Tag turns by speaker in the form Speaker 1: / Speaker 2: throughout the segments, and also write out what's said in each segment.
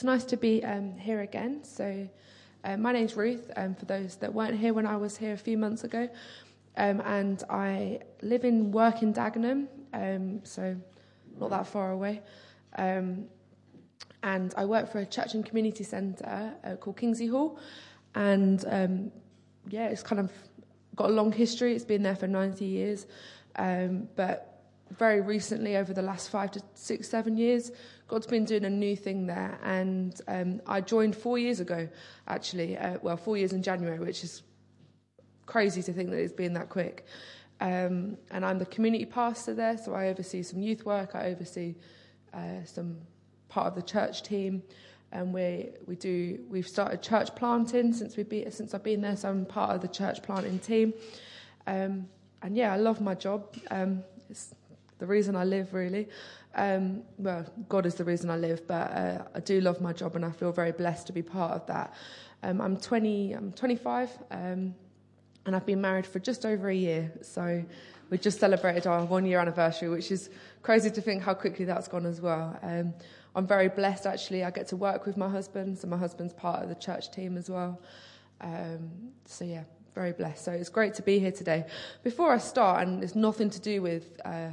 Speaker 1: It's nice to be um, here again. So, uh, my name's Ruth, um, for those that weren't here when I was here a few months ago. Um, and I live and work in Dagenham, um, so not that far away. Um, and I work for a church and community centre uh, called Kingsley Hall. And um, yeah, it's kind of got a long history. It's been there for 90 years. But very recently, over the last five to six, seven years, God's been doing a new thing there. And um, I joined four years ago, actually. Uh, well, four years in January, which is crazy to think that it's been that quick. Um, and I'm the community pastor there, so I oversee some youth work. I oversee uh, some part of the church team, and we we do we've started church planting since we be, since I've been there. So I'm part of the church planting team, um, and yeah, I love my job. Um, it's the reason I live, really. Um, well, God is the reason I live, but uh, I do love my job, and I feel very blessed to be part of that. Um, I'm 20. I'm 25, um, and I've been married for just over a year. So we just celebrated our one year anniversary, which is crazy to think how quickly that's gone as well. Um, I'm very blessed actually. I get to work with my husband, so my husband's part of the church team as well. Um, so yeah, very blessed. So it's great to be here today. Before I start, and it's nothing to do with uh,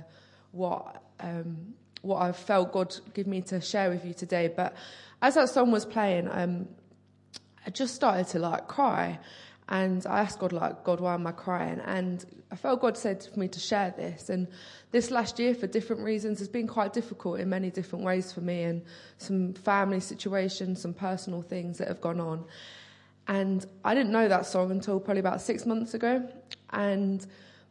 Speaker 1: what um, what I felt God give me to share with you today, but as that song was playing, um, I just started to like cry. And I asked God, like, God, why am I crying? And I felt God said for me to share this. And this last year, for different reasons, has been quite difficult in many different ways for me, and some family situations, some personal things that have gone on. And I didn't know that song until probably about six months ago. And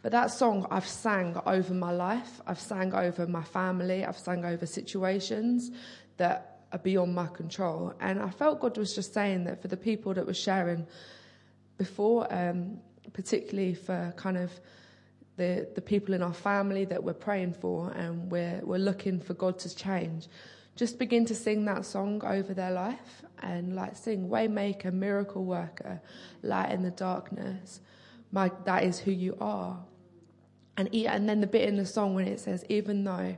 Speaker 1: but that song I've sang over my life, I've sang over my family, I've sang over situations that are beyond my control. And I felt God was just saying that for the people that were sharing before, um, particularly for kind of the, the people in our family that we're praying for and we're, we're looking for God to change, just begin to sing that song over their life and like sing Waymaker, Miracle Worker, Light in the Darkness. My, that is who you are. And, and then the bit in the song when it says, even though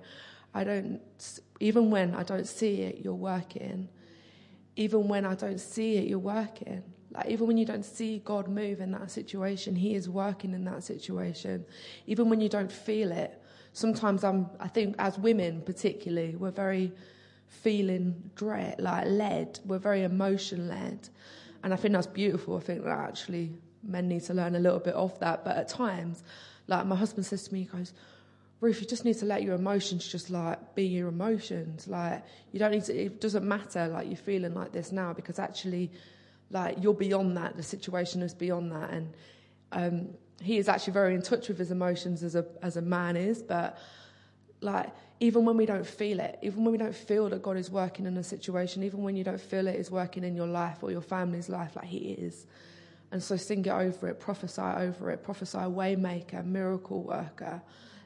Speaker 1: I don't, even when I don't see it, you're working. Even when I don't see it, you're working. Like even when you don't see God move in that situation, He is working in that situation. Even when you don't feel it, sometimes I'm. I think as women, particularly, we're very feeling dread, like led. We're very emotion led, and I think that's beautiful. I think that actually men need to learn a little bit of that. But at times, like my husband says to me, he goes. Ruth, you just need to let your emotions just like be your emotions. Like you don't need to. It doesn't matter like you're feeling like this now because actually like you're beyond that. The situation is beyond that, and um, he is actually very in touch with his emotions as a as a man is. But like even when we don't feel it, even when we don't feel that God is working in a situation, even when you don't feel it is working in your life or your family's life, like He is. And so sing it over it, prophesy over it, prophesy waymaker, miracle worker,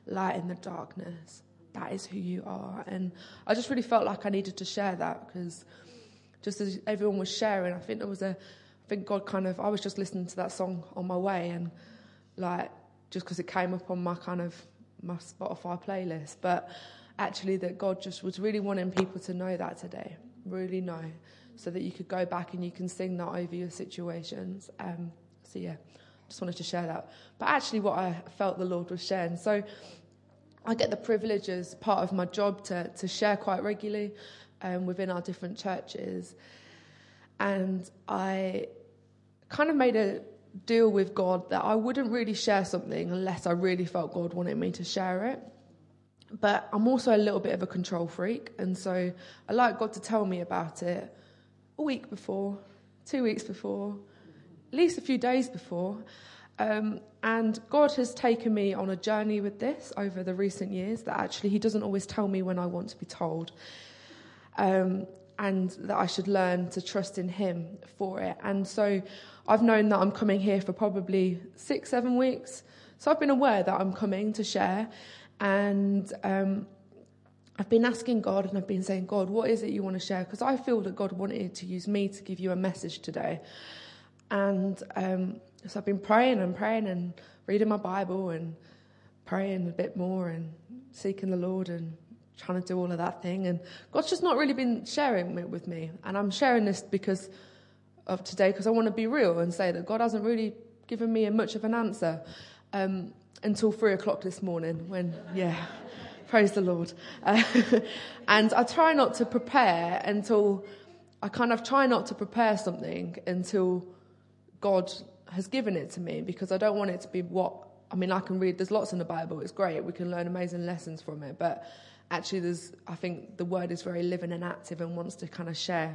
Speaker 1: light in the darkness. That is who you are. And I just really felt like I needed to share that because just as everyone was sharing, I think there was a, I think God kind of, I was just listening to that song on my way and like, just because it came up on my kind of, my Spotify playlist. But actually that God just was really wanting people to know that today, really know, so that you could go back and you can sing that over your situations. Um, so yeah, just wanted to share that. But actually what I felt the Lord was sharing. So I get the privilege as part of my job to, to share quite regularly um, within our different churches. And I kind of made a deal with God that I wouldn't really share something unless I really felt God wanted me to share it. But I'm also a little bit of a control freak, and so I like God to tell me about it a week before, two weeks before, at least a few days before. Um, and God has taken me on a journey with this over the recent years that actually He doesn't always tell me when I want to be told um, and that I should learn to trust in Him for it. And so I've known that I'm coming here for probably six, seven weeks. So I've been aware that I'm coming to share. And um, I've been asking God and I've been saying, God, what is it you want to share? Because I feel that God wanted to use me to give you a message today. And um, so I've been praying and praying and reading my Bible and praying a bit more and seeking the Lord and trying to do all of that thing. And God's just not really been sharing it with me. And I'm sharing this because of today, because I want to be real and say that God hasn't really given me much of an answer um, until three o'clock this morning when, yeah, praise the Lord. Uh, and I try not to prepare until, I kind of try not to prepare something until God has given it to me because I don't want it to be what I mean, I can read, there's lots in the Bible, it's great, we can learn amazing lessons from it, but actually, there's, I think the word is very living and active and wants to kind of share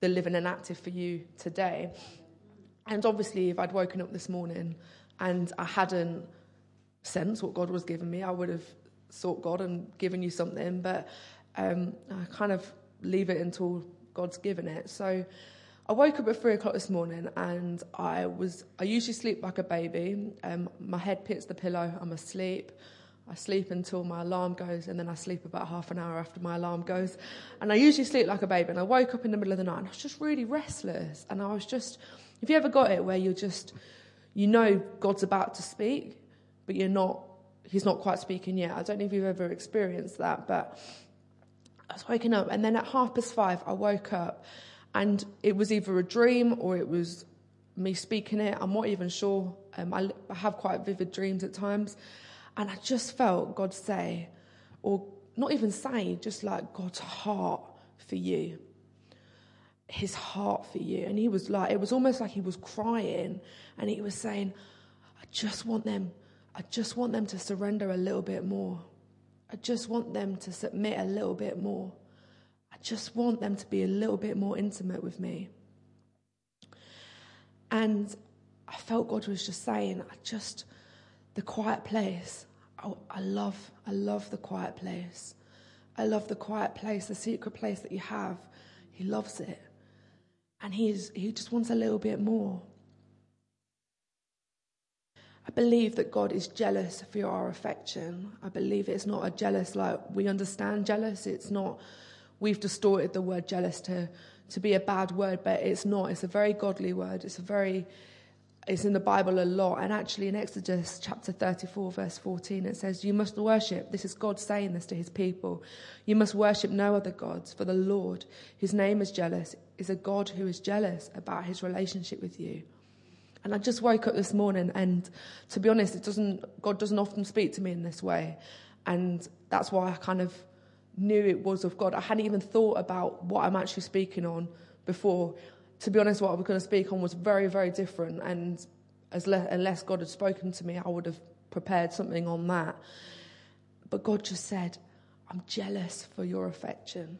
Speaker 1: the living and active for you today. And obviously, if I'd woken up this morning and I hadn't sensed what God was giving me, I would have sought God and given you something, but um, I kind of leave it until God's given it. So, I woke up at three o'clock this morning and I was, I usually sleep like a baby. Um, my head hits the pillow, I'm asleep. I sleep until my alarm goes and then I sleep about half an hour after my alarm goes. And I usually sleep like a baby. And I woke up in the middle of the night and I was just really restless. And I was just, have you ever got it where you're just, you know God's about to speak, but you're not, he's not quite speaking yet. I don't know if you've ever experienced that, but I was waking up and then at half past five I woke up and it was either a dream or it was me speaking it. I'm not even sure. Um, I, I have quite vivid dreams at times. And I just felt God say, or not even say, just like God's heart for you. His heart for you. And he was like, it was almost like he was crying and he was saying, I just want them, I just want them to surrender a little bit more. I just want them to submit a little bit more. I just want them to be a little bit more intimate with me. And I felt God was just saying, I just, the quiet place. I, I love, I love the quiet place. I love the quiet place, the secret place that you have. He loves it. And he's, he just wants a little bit more. I believe that God is jealous for our affection. I believe it's not a jealous like we understand jealous. It's not we've distorted the word jealous to, to be a bad word, but it's not. It's a very godly word. It's a very, it's in the Bible a lot. And actually in Exodus chapter 34, verse 14, it says, You must worship. This is God saying this to his people. You must worship no other gods, for the Lord, whose name is jealous, is a God who is jealous about his relationship with you. And I just woke up this morning, and to be honest, it doesn't, God doesn't often speak to me in this way. And that's why I kind of knew it was of God. I hadn't even thought about what I'm actually speaking on before. To be honest, what I was going to speak on was very, very different. And as le- unless God had spoken to me, I would have prepared something on that. But God just said, I'm jealous for your affection.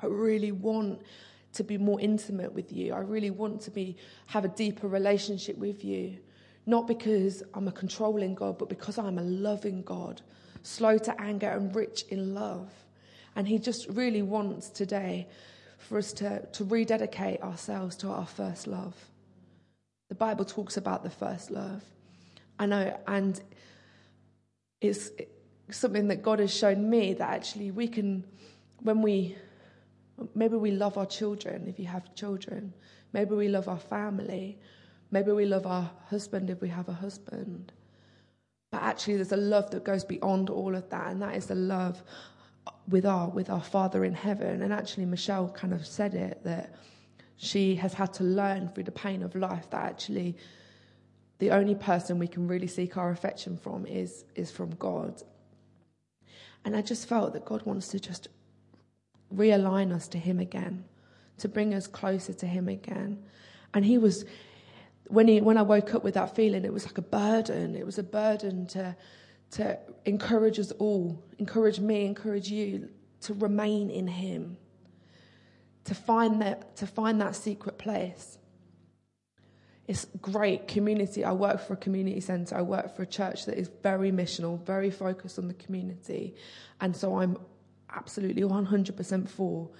Speaker 1: I really want to be more intimate with you. I really want to be have a deeper relationship with you. Not because I'm a controlling God, but because I'm a loving God slow to anger, and rich in love. And He just really wants today for us to, to rededicate ourselves to our first love. The Bible talks about the first love. I know, and it's something that God has shown me that actually we can, when we, maybe we love our children if you have children, maybe we love our family, maybe we love our husband if we have a husband. But actually, there's a love that goes beyond all of that, and that is the love with our with our Father in heaven. And actually, Michelle kind of said it that she has had to learn through the pain of life that actually the only person we can really seek our affection from is is from God. And I just felt that God wants to just realign us to Him again, to bring us closer to Him again. And He was when, he, when I woke up with that feeling, it was like a burden. It was a burden to, to encourage us all, encourage me, encourage you to remain in Him, to find that, to find that secret place. It's great community. I work for a community centre. I work for a church that is very missional, very focused on the community. And so I'm absolutely 100% for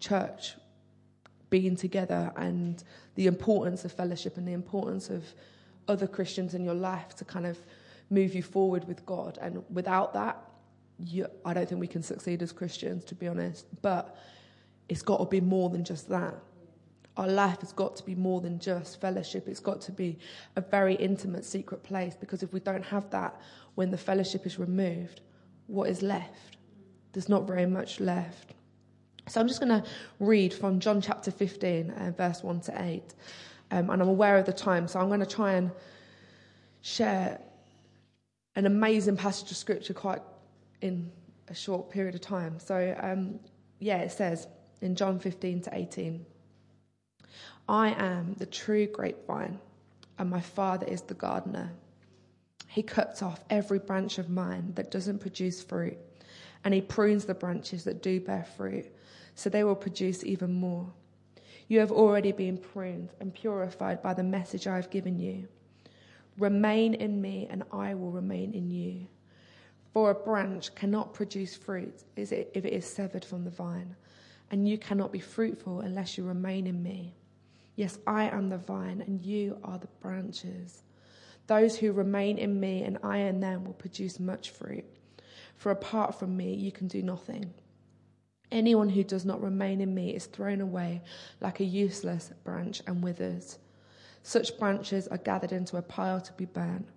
Speaker 1: church being together and the importance of fellowship and the importance of other Christians in your life to kind of move you forward with God. And without that, you, I don't think we can succeed as Christians, to be honest. But it's got to be more than just that. Our life has got to be more than just fellowship. It's got to be a very intimate, secret place because if we don't have that, when the fellowship is removed, what is left. There's not very much left. So I'm just going to read from John chapter 15, uh, verse 1 to 8. Um, and I'm aware of the time, so I'm going to try and share an amazing passage of scripture quite in a short period of time. So, um, yeah, it says in John 15 to 18 I am the true grapevine, and my Father is the gardener. He cuts off every branch of mine that doesn't produce fruit, and he prunes the branches that do bear fruit, so they will produce even more. You have already been pruned and purified by the message I have given you. Remain in me, and I will remain in you. For a branch cannot produce fruit if it is severed from the vine, and you cannot be fruitful unless you remain in me. Yes, I am the vine, and you are the branches. Those who remain in me and I in them will produce much fruit. For apart from me, you can do nothing. Anyone who does not remain in me is thrown away like a useless branch and withers. Such branches are gathered into a pile to be burnt.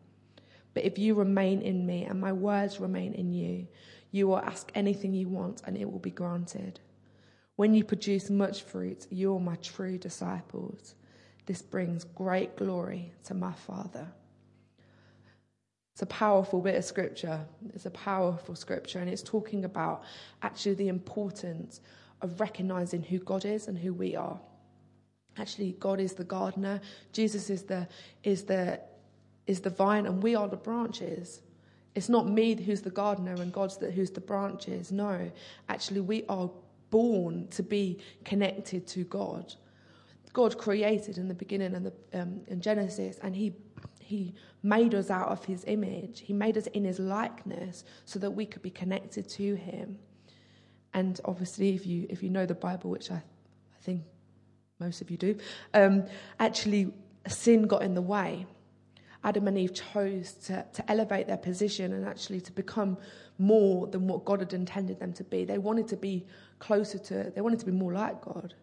Speaker 1: But if you remain in me and my words remain in you, you will ask anything you want and it will be granted. When you produce much fruit, you are my true disciples. This brings great glory to my Father. It's a powerful bit of scripture. It's a powerful scripture, and it's talking about actually the importance of recognizing who God is and who we are. Actually, God is the gardener. Jesus is the is the is the vine, and we are the branches. It's not me who's the gardener and God's the, who's the branches. No, actually, we are born to be connected to God. God created in the beginning and the, um, in Genesis, and He He made us out of His image. He made us in His likeness, so that we could be connected to Him. And obviously, if you if you know the Bible, which I, I think most of you do, um, actually sin got in the way. Adam and Eve chose to, to elevate their position and actually to become more than what God had intended them to be. They wanted to be closer to, they wanted to be more like God.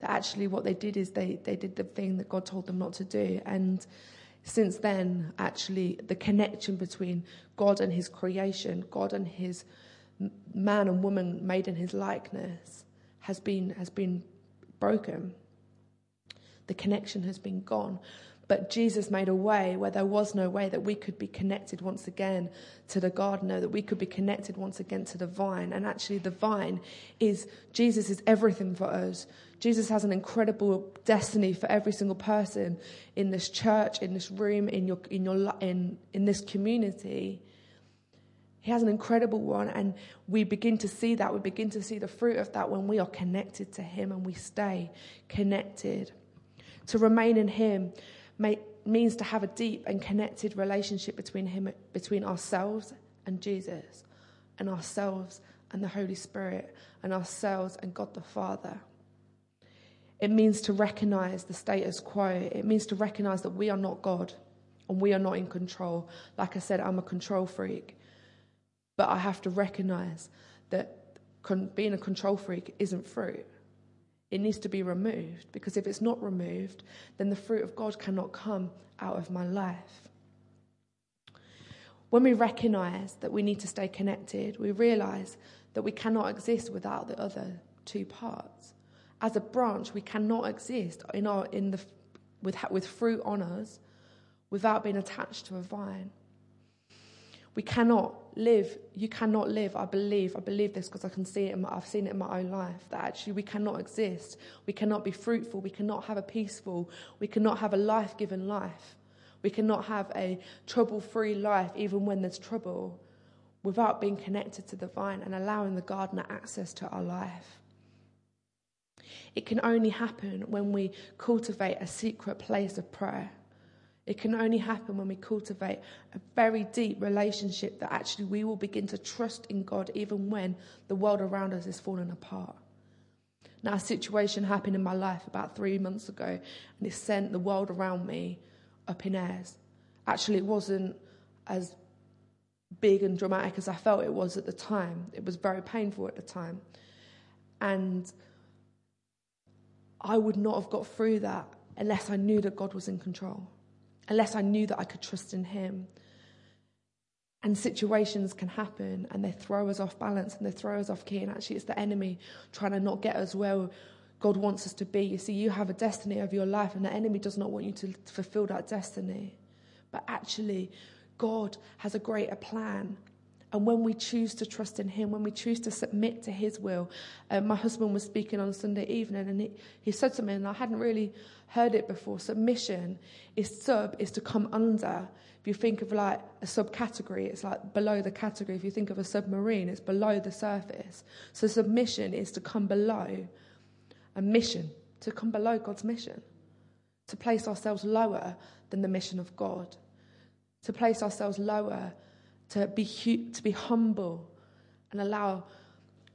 Speaker 1: That actually what they did is they, they did the thing that God told them not to do. And since then, actually, the connection between God and his creation, God and his man and woman made in his likeness, has been, has been broken. The connection has been gone. But Jesus made a way where there was no way that we could be connected once again to the gardener, that we could be connected once again to the vine. And actually, the vine is Jesus is everything for us. Jesus has an incredible destiny for every single person in this church, in this room, in your in your in in this community. He has an incredible one, and we begin to see that. We begin to see the fruit of that when we are connected to Him and we stay connected. To remain in Him may, means to have a deep and connected relationship between him, between ourselves and Jesus, and ourselves and the Holy Spirit, and ourselves and God the Father. It means to recognize the status quo. It means to recognize that we are not God and we are not in control. Like I said, I'm a control freak. But I have to recognize that being a control freak isn't fruit. It needs to be removed because if it's not removed, then the fruit of God cannot come out of my life. When we recognize that we need to stay connected, we realize that we cannot exist without the other two parts. As a branch, we cannot exist in our, in the, with, with fruit on us without being attached to a vine. We cannot live, you cannot live, I believe, I believe this because I can see it, my, I've seen it in my own life, that actually we cannot exist. We cannot be fruitful. We cannot have a peaceful, we cannot have a life given life. We cannot have a trouble free life even when there's trouble without being connected to the vine and allowing the gardener access to our life. It can only happen when we cultivate a secret place of prayer it can only happen when we cultivate a very deep relationship that actually we will begin to trust in God even when the world around us is falling apart. Now, a situation happened in my life about three months ago, and it sent the world around me up in airs. Actually, it wasn't as big and dramatic as I felt it was at the time. It was very painful at the time. And I would not have got through that unless I knew that God was in control unless I knew that I could trust in Him. And situations can happen and they throw us off balance and they throw us off key. And actually, it's the enemy trying to not get us where God wants us to be. You see, you have a destiny of your life, and the enemy does not want you to fulfill that destiny. But actually, God has a greater plan. And when we choose to trust in Him, when we choose to submit to His will, uh, my husband was speaking on Sunday evening, and he, he said something, and I hadn't really heard it before. Submission is sub, is to come under. If you think of like a subcategory, it's like below the category. If you think of a submarine, it's below the surface. So submission is to come below a mission, to come below God's mission, to place ourselves lower than the mission of God, to place ourselves lower, to be, to be humble and allow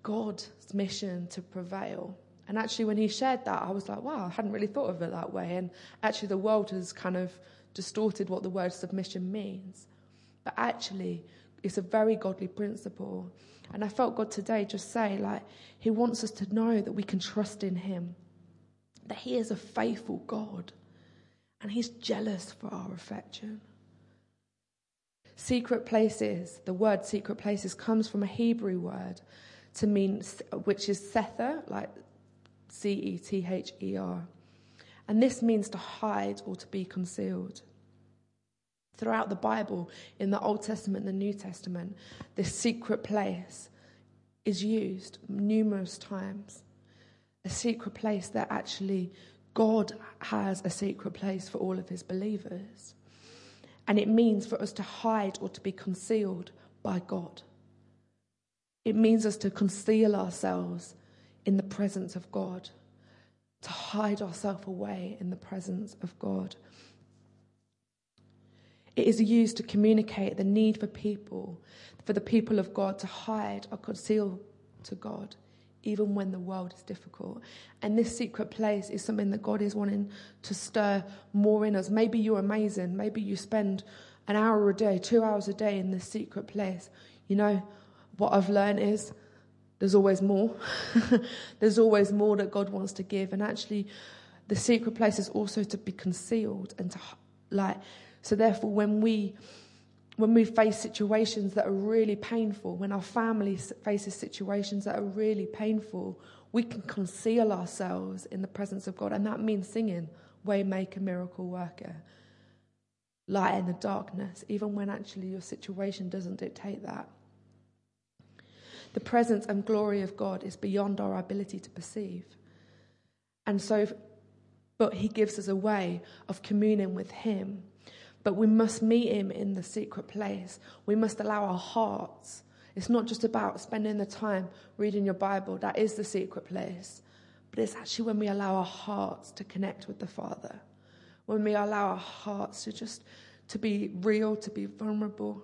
Speaker 1: God's mission to prevail. And actually, when he shared that, I was like, wow, I hadn't really thought of it that way. And actually, the world has kind of distorted what the word submission means. But actually, it's a very godly principle. And I felt God today just say, like, He wants us to know that we can trust in Him, that He is a faithful God, and He's jealous for our affection. Secret places, the word secret places comes from a Hebrew word to mean, which is sether, like C E T H E R. And this means to hide or to be concealed. Throughout the Bible, in the Old Testament and the New Testament, this secret place is used numerous times. A secret place that actually God has a secret place for all of his believers. And it means for us to hide or to be concealed by God. It means us to conceal ourselves in the presence of God, to hide ourselves away in the presence of God. It is used to communicate the need for people, for the people of God to hide or conceal to God, even when the world is difficult. And this secret place is something that God is wanting to stir more in us. Maybe you're amazing. Maybe you spend an hour a day, two hours a day in this secret place. You know, what I've learned is there's always more. there's always more that God wants to give. And actually, the secret place is also to be concealed and to, like, so therefore, when we when we face situations that are really painful, when our family faces situations that are really painful, we can conceal ourselves in the presence of God. And that means singing, Waymaker, Miracle Worker, Light in the Darkness, even when actually your situation doesn't dictate that. The presence and glory of God is beyond our ability to perceive. And so, but He gives us a way of communing with Him but we must meet him in the secret place. We must allow our hearts. It's not just about spending the time reading your Bible, that is the secret place. But it's actually when we allow our hearts to connect with the Father, when we allow our hearts to just to be real, to be vulnerable.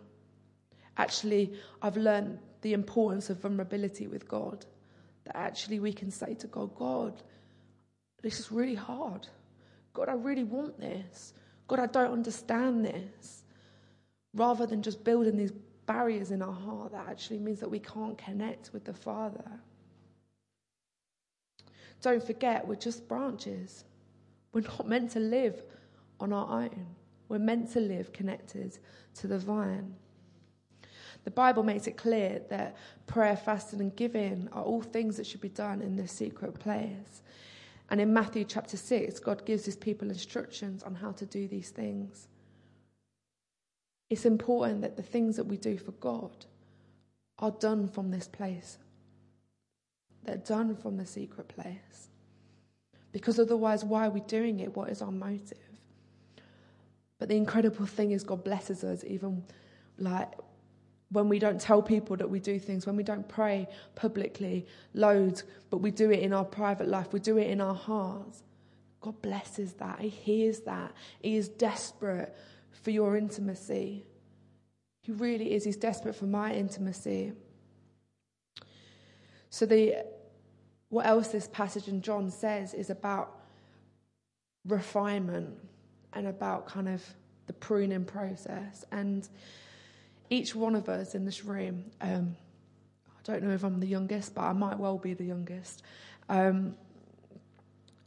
Speaker 1: Actually, I've learned the importance of vulnerability with God. That actually we can say to God, God, this is really hard. God, I really want this. God, I don't understand this. Rather than just building these barriers in our heart, that actually means that we can't connect with the Father. Don't forget, we're just branches. We're not meant to live on our own. We're meant to live connected to the vine. The Bible makes it clear that prayer, fasting, and giving are all things that should be done in this secret place. And in Matthew chapter 6, God gives his people instructions on how to do these things. It's important that the things that we do for God are done from this place. They're done from the secret place. Because otherwise, why are we doing it? What is our motive? But the incredible thing is, God blesses us even like when we don't tell people that we do things, when we don't pray publicly loads, but we do it in our private life, we do it in our hearts. God blesses that. He hears that. He is desperate for your intimacy. He really is. He's desperate for my intimacy. So the what else this passage in John says is about refinement and about kind of the pruning process. And each one of us in this room, um, I don't know if I'm the youngest, but I might well be the youngest, um,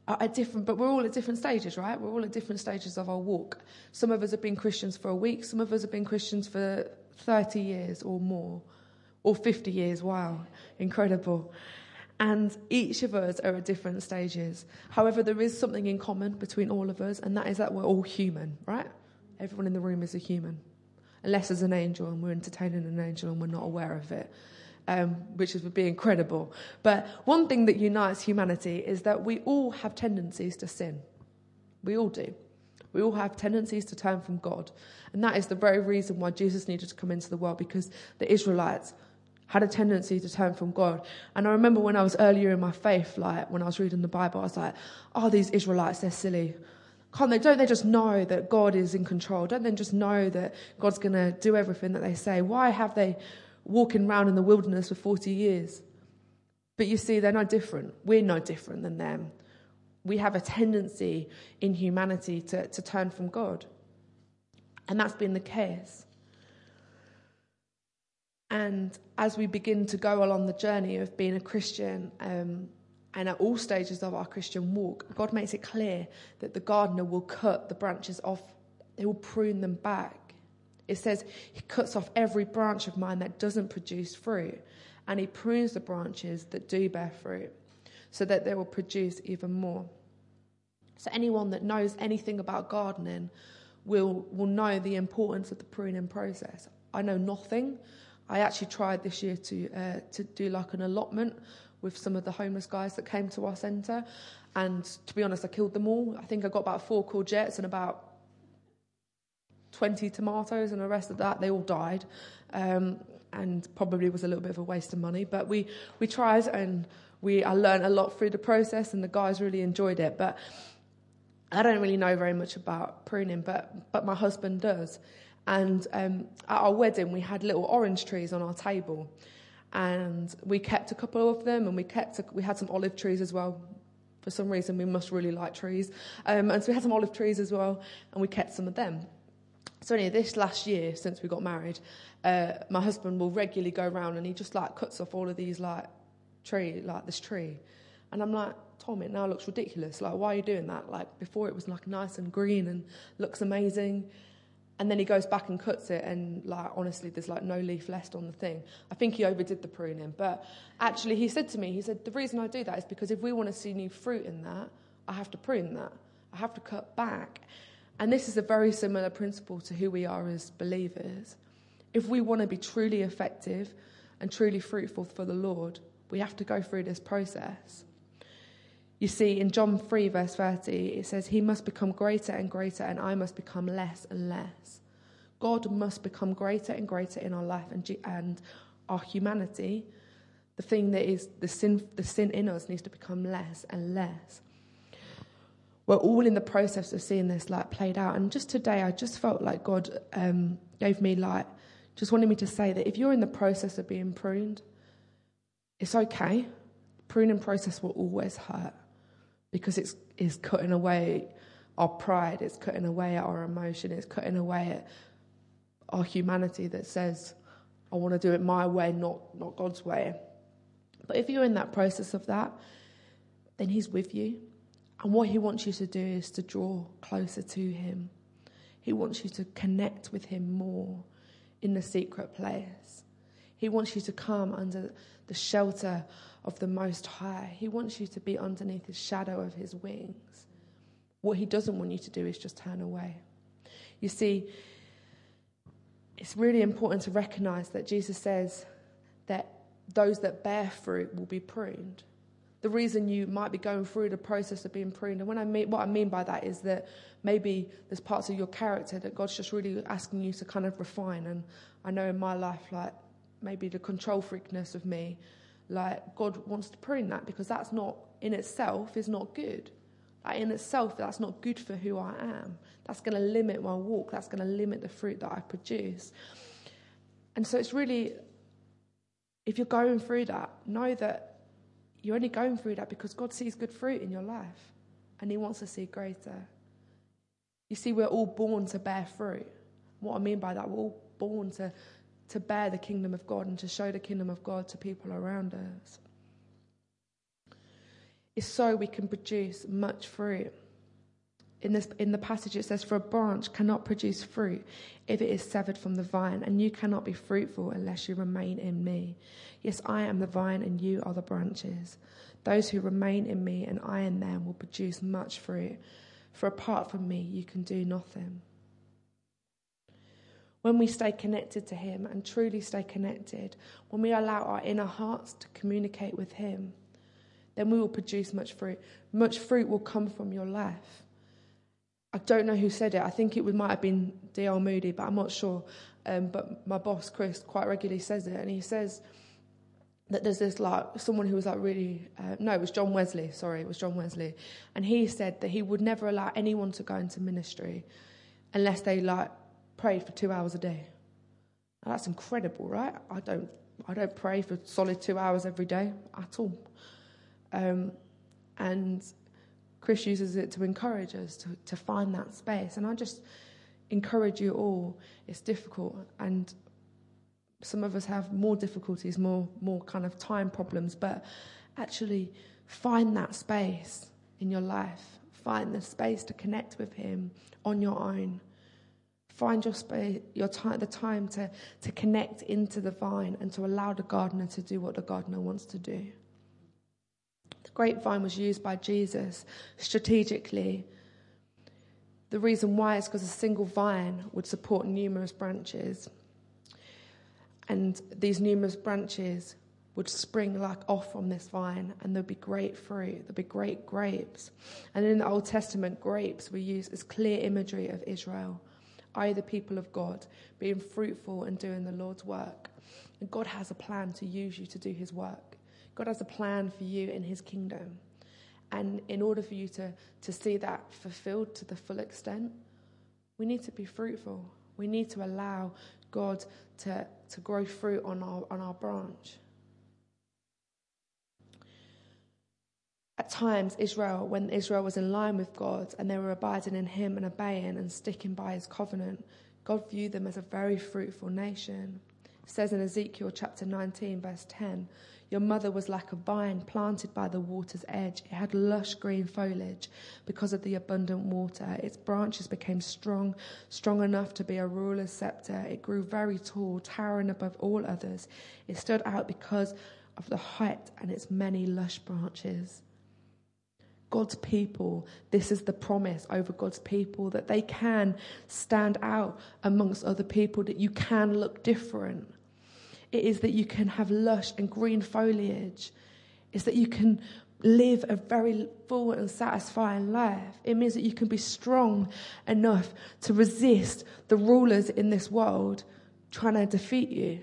Speaker 1: at different, but we're all at different stages, right? We're all at different stages of our walk. Some of us have been Christians for a week, some of us have been Christians for 30 years or more, or 50 years. Wow, incredible. And each of us are at different stages. However, there is something in common between all of us, and that is that we're all human, right? Everyone in the room is a human, unless there's an angel and we're entertaining an angel and we're not aware of it, um, which would be incredible. But one thing that unites humanity is that we all have tendencies to sin. We all do. We all have tendencies to turn from God. And that is the very reason why Jesus needed to come into the world because the Israelites had a tendency to turn from God. And I remember when I was earlier in my faith, like when I was reading the Bible, I was like, oh, these Israelites, they're silly. Can't they, don't they just know that God is in control? Don't they just know that God's going to do everything that they say? Why have they walking around in the wilderness for 40 years? But you see, they're no different. We're no different than them. We have a tendency in humanity to, to turn from God. And that's been the case. And as we begin to go along the journey of being a Christian, um, and at all stages of our Christian walk, God makes it clear that the gardener will cut the branches off, he will prune them back. It says he cuts off every branch of mine that doesn't produce fruit, and he prunes the branches that do bear fruit, so that they will produce even more. So, anyone that knows anything about gardening will, will know the importance of the pruning process. I know nothing. I actually tried this year to uh, to do like an allotment with some of the homeless guys that came to our centre, and to be honest, I killed them all. I think I got about four courgettes and about 20 tomatoes, and the rest of that they all died, um, and probably was a little bit of a waste of money. But we we tried, and we I learned a lot through the process, and the guys really enjoyed it. But I don't really know very much about pruning, but but my husband does. And um, at our wedding, we had little orange trees on our table, and we kept a couple of them, and we kept a, we had some olive trees as well. For some reason, we must really like trees, um, and so we had some olive trees as well, and we kept some of them. So anyway, this last year, since we got married, uh, my husband will regularly go around and he just like cuts off all of these like tree, like this tree, and I'm like, Tom, it now looks ridiculous. Like, why are you doing that? Like before, it was like nice and green and looks amazing. And then he goes back and cuts it, and like honestly, there's like no leaf left on the thing. I think he overdid the pruning, but actually, he said to me, he said, the reason I do that is because if we want to see new fruit in that, I have to prune that. I have to cut back. And this is a very similar principle to who we are as believers. If we want to be truly effective and truly fruitful for the Lord, we have to go through this process. You see, in John 3, verse 30, it says, He must become greater and greater, and I must become less and less. God must become greater and greater in our life and, and our humanity. The thing that is the sin, the sin in us needs to become less and less. We're all in the process of seeing this like played out. And just today, I just felt like God um, gave me like, just wanted me to say that if you're in the process of being pruned, it's okay. Pruning process will always hurt because it's, it's cutting away our pride, it's cutting away at our emotion, it's cutting away at our humanity that says, I want to do it my way, not, not God's way. But if you're in that process of that, then He's with you. And what He wants you to do is to draw closer to Him. He wants you to connect with Him more in the secret place. He wants you to come under the shelter of the Most High. He wants you to be underneath His shadow of His wings. What He doesn't want you to do is just turn away. You see, it's really important to recognize that Jesus says that those that bear fruit will be pruned. The reason you might be going through the process of being pruned, and when I mean, what I mean by that is that maybe there's parts of your character that God's just really asking you to kind of refine. And I know in my life, like maybe the control freakness of me, like God wants to prune that because that's not in itself is not good. Like in itself, that's not good for who I am. That's going to limit my walk. That's going to limit the fruit that I produce. And so it's really, if you're going through that, know that you're only going through that because God sees good fruit in your life and He wants to see greater. You see, we're all born to bear fruit. What I mean by that, we're all born to to bear the kingdom of God and to show the kingdom of God to people around us. It's so we can produce much fruit. in, this, in the passage, it says, For a branch cannot produce fruit if it is severed from the vine, and you cannot be fruitful unless you remain in me. Yes, I am the vine, and you are the branches. Those who remain in me and I in them will produce much fruit, for apart from me, you can do nothing. When we stay connected to Him and truly stay connected, when we allow our inner hearts to communicate with Him, then we will produce much fruit. Much fruit will come from your life. I don't know who said it. I think it might have been D.L. Moody, but I'm not sure. Um, but my boss, Chris, quite regularly says it. And he says that there's this, like, someone who was like really, uh, no, it was John Wesley. Sorry, it was John Wesley. And he said that he would never allow anyone to go into ministry unless they, like, prayed for two hours a day. Now, that's incredible, right? I don't, I don't pray for solid two hours every day at all. Um, and Chris uses it to encourage us to, to find that space. And I just encourage you all. It's difficult, and some of us have more difficulties, more, more kind of time problems, but actually find that space in your life. Find the space to connect with Him on your own. Find your space, your time, the time to, to connect into the vine and to allow the gardener to do what the gardener wants to do The grapevine was used by Jesus strategically. The reason why is because a single vine would support numerous branches. And these numerous branches would spring like off from this vine and there'd be great fruit, there'd be great grapes. And in the Old Testament, grapes were used as clear imagery of Israel, i.e., the people of God, being fruitful and doing the Lord's work. And God has a plan to use you to do his work. God has a plan for you in his kingdom. And in order for you to, to see that fulfilled to the full extent, we need to be fruitful. We need to allow God to, to grow fruit on our, on our branch. At times, Israel, when Israel was in line with God and they were abiding in Him and obeying and sticking by His covenant, God viewed them as a very fruitful nation. It says in Ezekiel chapter 19, verse 10 your mother was like a vine planted by the water's edge. It had lush green foliage because of the abundant water. Its branches became strong, strong enough to be a ruler's scepter. It grew very tall, towering above all others. It stood out because of the height and its many lush branches. God's people, this is the promise over God's people that they can stand out amongst other people, that you can look different it is that you can have lush and green foliage. It's that you can live a very full and satisfying life. It means that you can be strong enough to resist the rulers in this world trying to defeat you.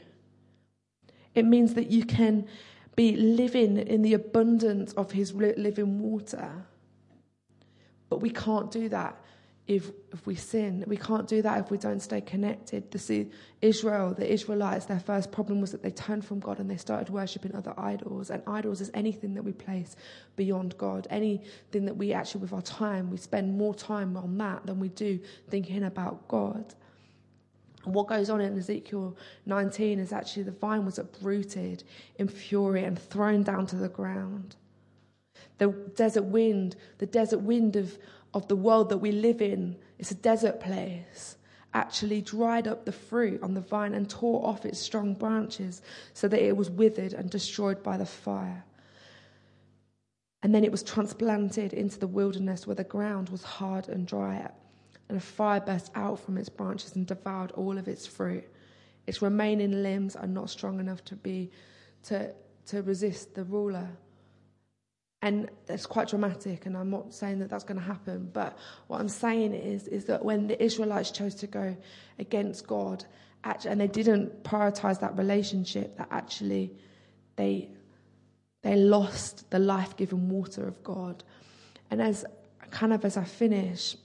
Speaker 1: It means that you can be living in the abundance of his living water. But we can't do that if, if we sin. We can't do that if we don't stay connected. To see Israel, the Israelites, their first problem was that they turned from God and they started worshipping other idols. And idols is anything that we place beyond God, anything that we actually, with our time, we spend more time on that than we do thinking about God. What goes on in Ezekiel 19 is actually the vine was uprooted in fury and thrown down to the ground. The desert wind, the desert wind of, of the world that we live in, it's a desert place, actually dried up the fruit on the vine and tore off its strong branches so that it was withered and destroyed by the fire. And then it was transplanted into the wilderness where the ground was hard and dry, and a fire burst out from its branches and devoured all of its fruit. Its remaining limbs are not strong enough to be to, to resist the ruler. And it's quite dramatic, and I'm not saying that that's going to happen. But what I'm saying is, is that when the Israelites chose to go against God, and they didn't prioritize that relationship, that actually they they lost the life-giving water of God. And as kind of as I finish,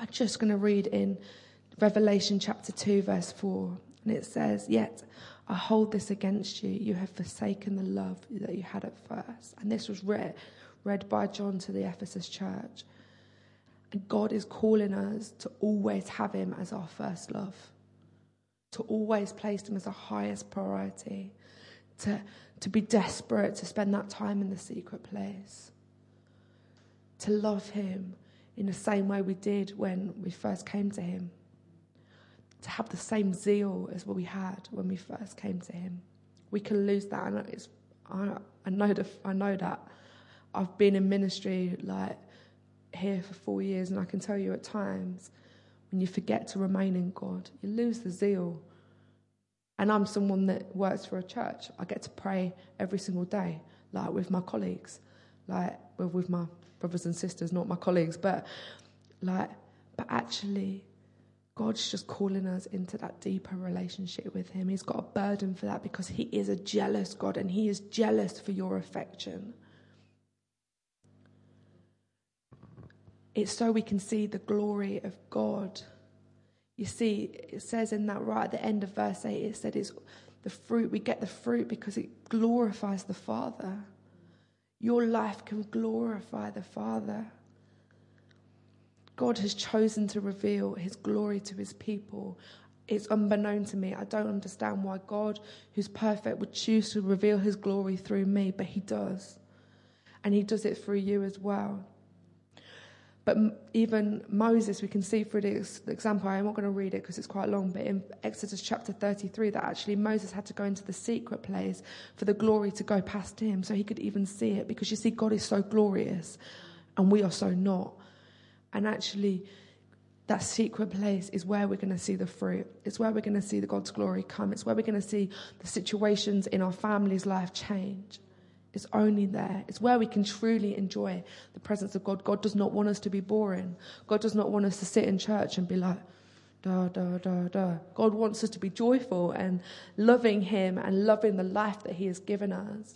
Speaker 1: I'm just going to read in Revelation chapter two, verse four, and it says, "Yet I hold this against you. You have forsaken the love that you had at first. And this was read, read by John to the Ephesus church. And God is calling us to always have Him as our first love, to always place Him as our highest priority, to, to be desperate to spend that time in the secret place, to love Him in the same way we did when we first came to Him. To have the same zeal as what we had when we first came to Him. We can lose that, and it's, I, I know the, I know that. I've been in ministry like here for four years, and I can tell you at times when you forget to remain in God, you lose the zeal. And I'm someone that works for a church. I get to pray every single day, like with my colleagues, like with my brothers and sisters, not my colleagues, but like, but actually, God's just calling us into that deeper relationship with Him. He's got a burden for that because He is a jealous God and He is jealous for your affection. It's so we can see the glory of God. You see, it says in that right at the end of verse 8, it said it's the fruit, we get the fruit because it glorifies the Father. Your life can glorify the Father. God has chosen to reveal his glory to his people. It's unbeknown to me. I don't understand why God, who's perfect, would choose to reveal his glory through me, but he does. And he does it through you as well. But even Moses, we can see through the example, I'm not going to read it because it's quite long, but in Exodus chapter 33, that actually Moses had to go into the secret place for the glory to go past him so he could even see it. Because you see, God is so glorious and we are so not. And actually, that secret place is where we're going to see the fruit. It's where we're going to see the God's glory come. It's where we're going to see the situations in our family's life change. It's only there. It's where we can truly enjoy the presence of God. God does not want us to be boring. God does not want us to sit in church and be like, da, da, da, da. God wants us to be joyful and loving Him and loving the life that He has given us.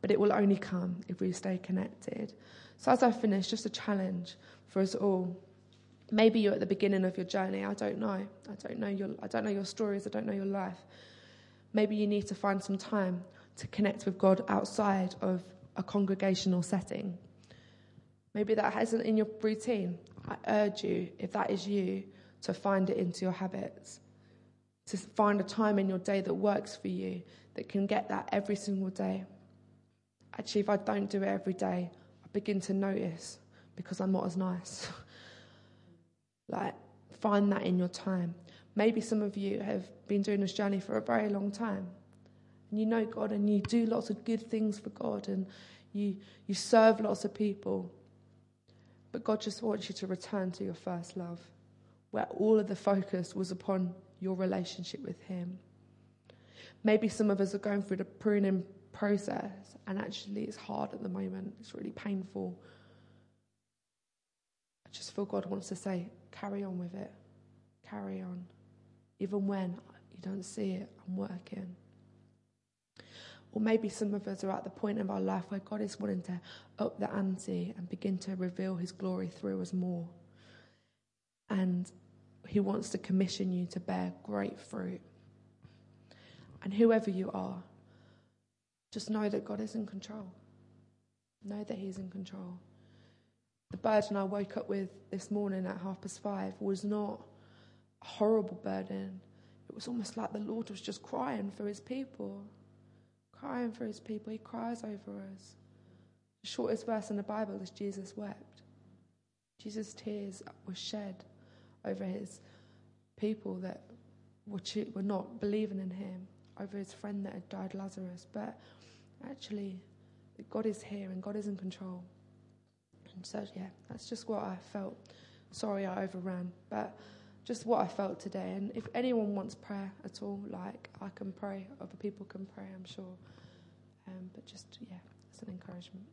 Speaker 1: But it will only come if we stay connected. So, as I finish, just a challenge for us all. Maybe you're at the beginning of your journey. I don't know. I don't know your, I don't know your stories. I don't know your life. Maybe you need to find some time to connect with God outside of a congregational setting. Maybe that isn't in your routine. I urge you, if that is you, to find it into your habits. To find a time in your day that works for you, that can get that every single day. Actually, if I don't do it every day, I begin to notice because I'm not as nice. like, find that in your time. Maybe some of you have been doing this journey for a very long time and you know God and you do lots of good things for God and you, you serve lots of people. But God just wants you to return to your first love, where all of the focus was upon your relationship with Him. Maybe some of us are going through the pruning process, and actually it's hard at the moment, it's really painful. I just feel God wants to say, carry on with it, carry on. Even when you don't see it, I'm working. Or maybe some of us are at the point of our life where God is wanting to up the ante and begin to reveal his glory through us more. And he wants to commission you to bear great fruit. And whoever you are, just know that God is in control. Know that He's in control. The burden I woke up with this morning at half past five was not a horrible burden. It was almost like the Lord was just crying for His people crying for his people. He cries over us. The shortest verse in the Bible is Jesus wept. Jesus' tears were shed over his people that were, were not believing in him, over his friend that had died, Lazarus. But actually, God is here and God is in control. And so, yeah, that's just what I felt. Sorry I overran, but just what I felt today. And if anyone wants prayer at all, like I can pray, other people can pray, I'm sure. Um, but just, yeah, it's an encouragement.